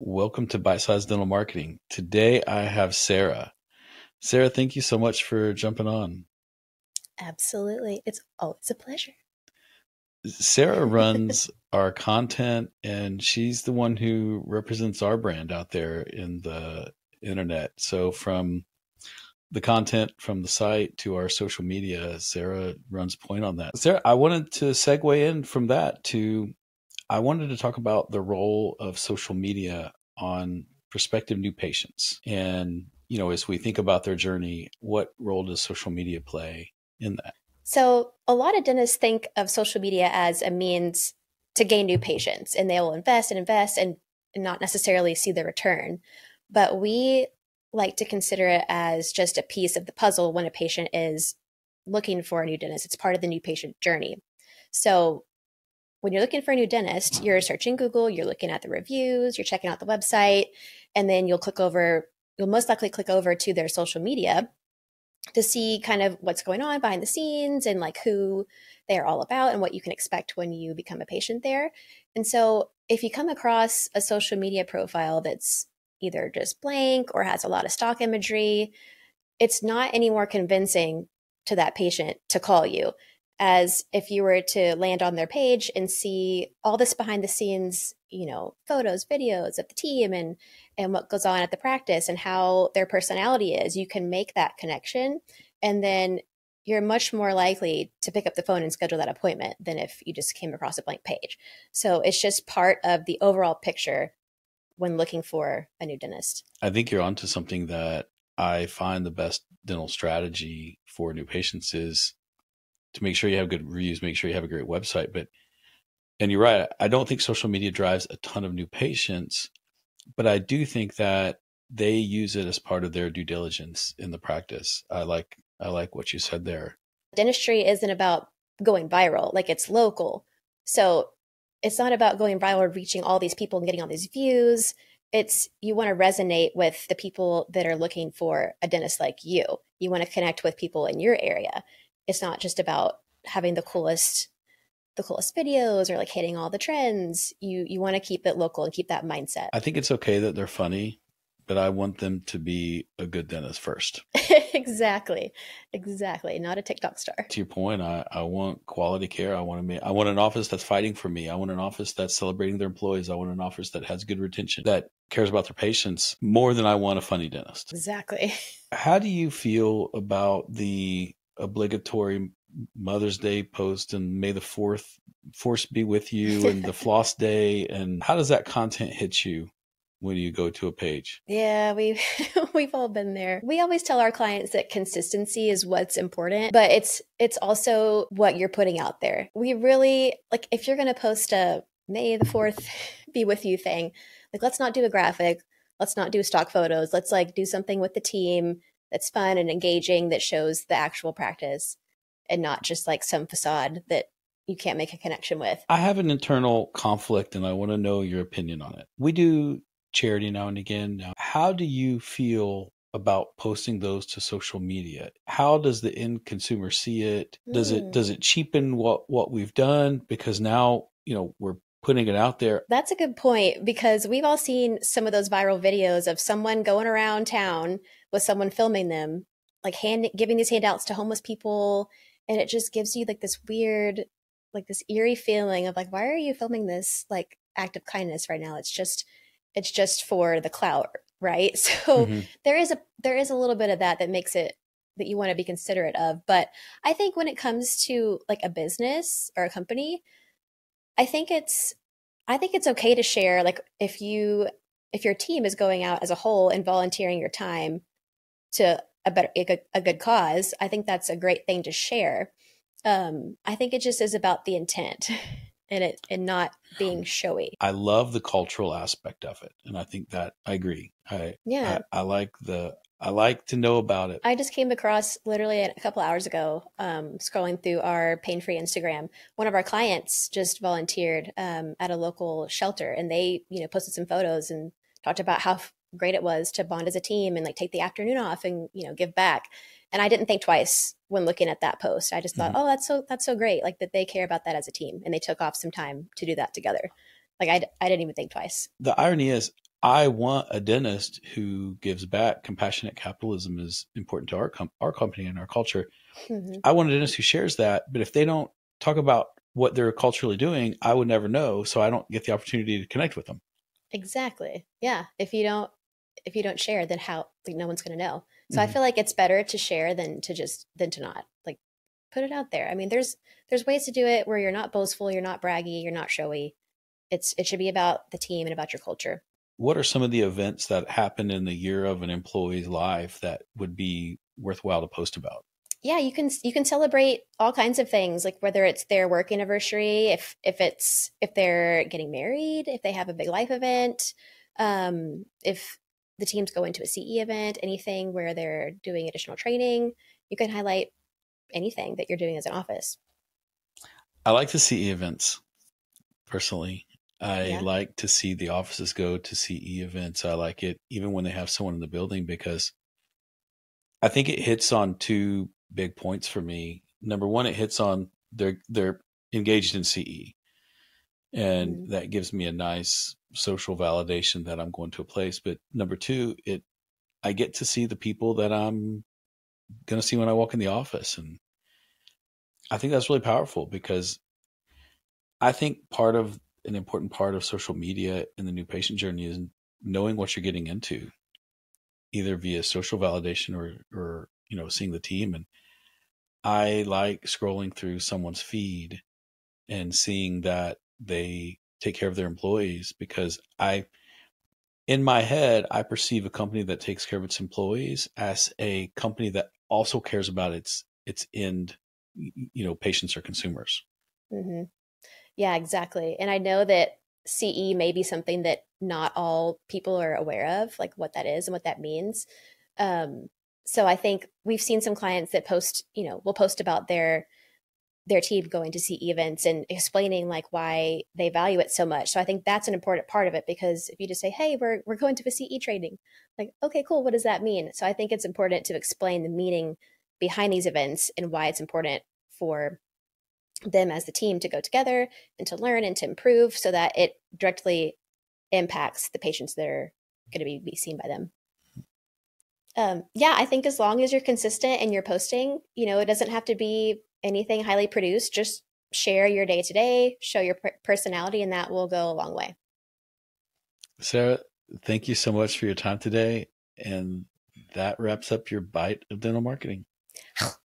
Welcome to Bite Size Dental Marketing. Today I have Sara. Sara, thank you so much for jumping on. Absolutely. It's always a pleasure. Sara runs our content and she's the one who represents our brand out there in the internet. So from the content from the site to our social media, Sara runs point on that. Sara, I wanted to segue in from that to I wanted to talk about the role of social media on prospective new patients. And, you know, as we think about their journey, what role does social media play in that? So, a lot of dentists think of social media as a means to gain new patients, and they will invest and invest and not necessarily see the return. But we like to consider it as just a piece of the puzzle when a patient is looking for a new dentist. It's part of the new patient journey. So, when you're looking for a new dentist, you're searching Google, you're looking at the reviews, you're checking out the website, and then you'll click over, you'll most likely click over to their social media to see kind of what's going on behind the scenes and like who they're all about and what you can expect when you become a patient there. And so if you come across a social media profile that's either just blank or has a lot of stock imagery, it's not any more convincing to that patient to call you as if you were to land on their page and see all this behind the scenes you know photos videos of the team and and what goes on at the practice and how their personality is you can make that connection. And then you're much more likely to pick up the phone and schedule that appointment than if you just came across a blank page. So it's just part of the overall picture when looking for a new dentist. I think you're onto something that i find the best dental strategy for new patients is to make sure you have good reviews, make sure you have a great website. But, and you're right, I don't think social media drives a ton of new patients, but I do think that they use it as part of their due diligence in the practice. I like, I like what you said there. Dentistry isn't about going viral, like it's local. So it's not about going viral, or reaching all these people and getting all these views. It's you want to resonate with the people that are looking for a dentist like you. You want to connect with people in your area it's not just about having the coolest the coolest videos or like hitting all the trends. You you want to keep it local and keep that mindset. I think it's okay that they're funny, but I want them to be a good dentist first. exactly. Exactly. Not a TikTok star. To your point, I, I want quality care. I want to make I want an office that's fighting for me. I want an office that's celebrating their employees. I want an office that has good retention, that cares about their patients more than I want a funny dentist. Exactly. How do you feel about the obligatory Mother's mm-hmm. Day post and May the Fourth Force be with you and the Floss Day and how does that content hit you when you go to a page? Yeah, we've we've all been there. We always tell our clients that consistency is what's important, but it's it's also what you're putting out there. We really like if you're going to post a May the 4th be with you thing, like let's not do a graphic, let's not do stock photos. Let's like do something with the team that's fun and engaging that shows the actual practice and not just like some facade that you can't make a connection with. I have an internal conflict and I want to know your opinion on it. We do charity now and again. Now, how do you feel about posting those to social media? How does the end consumer see it? Does mm. it does it cheapen what what we've done because now, you know, we're putting it out there. That's a good point because we've all seen some of those viral videos of someone going around town with someone filming them, like hand giving these handouts to homeless people, and it just gives you like this weird, like this eerie feeling of like, why are you filming this like act of kindness right now? It's just, it's just for the clout, right? So mm-hmm. there is a there is a little bit of that that makes it that you want to be considerate of. But I think when it comes to like a business or a company, I think it's I think it's okay to share like if you if your team is going out as a whole and volunteering your time to a better a good, a good cause, I think that's a great thing to share. Um, I think it just is about the intent and it and not being showy. I love the cultural aspect of it, and I think that I agree. I yeah, I, I like the I like to know about it. I just came across literally a couple hours ago, um, scrolling through our pain free Instagram. One of our clients just volunteered um, at a local shelter, and they, you know, posted some photos and talked about how great it was to bond as a team and like take the afternoon off and you know give back. And I didn't think twice when looking at that post. I just thought, mm-hmm. oh, that's so that's so great, like that they care about that as a team, and they took off some time to do that together. Like I, I didn't even think twice. The irony is, I want a dentist who gives back. Compassionate capitalism is important to our com- our company and our culture. Mm-hmm. I want a dentist who shares that, but if they don't talk about what they're culturally doing, I would never know, so I don't get the opportunity to connect with them. Exactly. Yeah. If you don't if you don't share, then how like no one's going to know. So mm-hmm. I feel like it's better to share than to just than to not. Like put it out there. I mean, there's there's ways to do it where you're not boastful, you're not braggy, you're not showy. It's it should be about the team and about your culture. What are some of the events that happen in the year of an employee's life that would be worthwhile to post about? Yeah, you can you can celebrate all kinds of things, like whether it's their work anniversary, if if it's if they're getting married, if they have a big life event, um, if the teams go into a CE event, anything where they're doing additional training, you can highlight anything that you're doing as an office. I like the CE events personally. I yeah. like to see the offices go to CE events. I like it even when they have someone in the building because I think it hits on two big points for me. Number one, it hits on they're they're engaged in CE. And mm-hmm. that gives me a nice social validation that I'm going to a place. But number two, it I get to see the people that I'm going to see when I walk in the office, and I think that's really powerful because I think part of an important part of social media in the new patient journey is knowing what you're getting into, either via social validation or or you know seeing the team. And I like scrolling through someone's feed and seeing that they take care of their employees because I, in my head, I perceive a company that takes care of its employees as a company that also cares about its its end, you know, patients or consumers. Mm-hmm. Yeah, exactly. And I know that CE may be something that not all people are aware of, like what that is and what that means. Um, so I think we've seen some clients that post, you know, will post about their their team going to CE events and explaining like why they value it so much. So I think that's an important part of it because if you just say, "Hey, we're we're going to a CE training," like, okay, cool, what does that mean? So I think it's important to explain the meaning behind these events and why it's important for them as the team to go together and to learn and to improve so that it directly impacts the patients that are going to be, be seen by them. Um, yeah, I think as long as you're consistent and you're posting, you know, it doesn't have to be anything highly produced, just share your day to day, show your personality, and that will go a long way. Sara, thank you so much for your time today. And that wraps up your bite of dental marketing.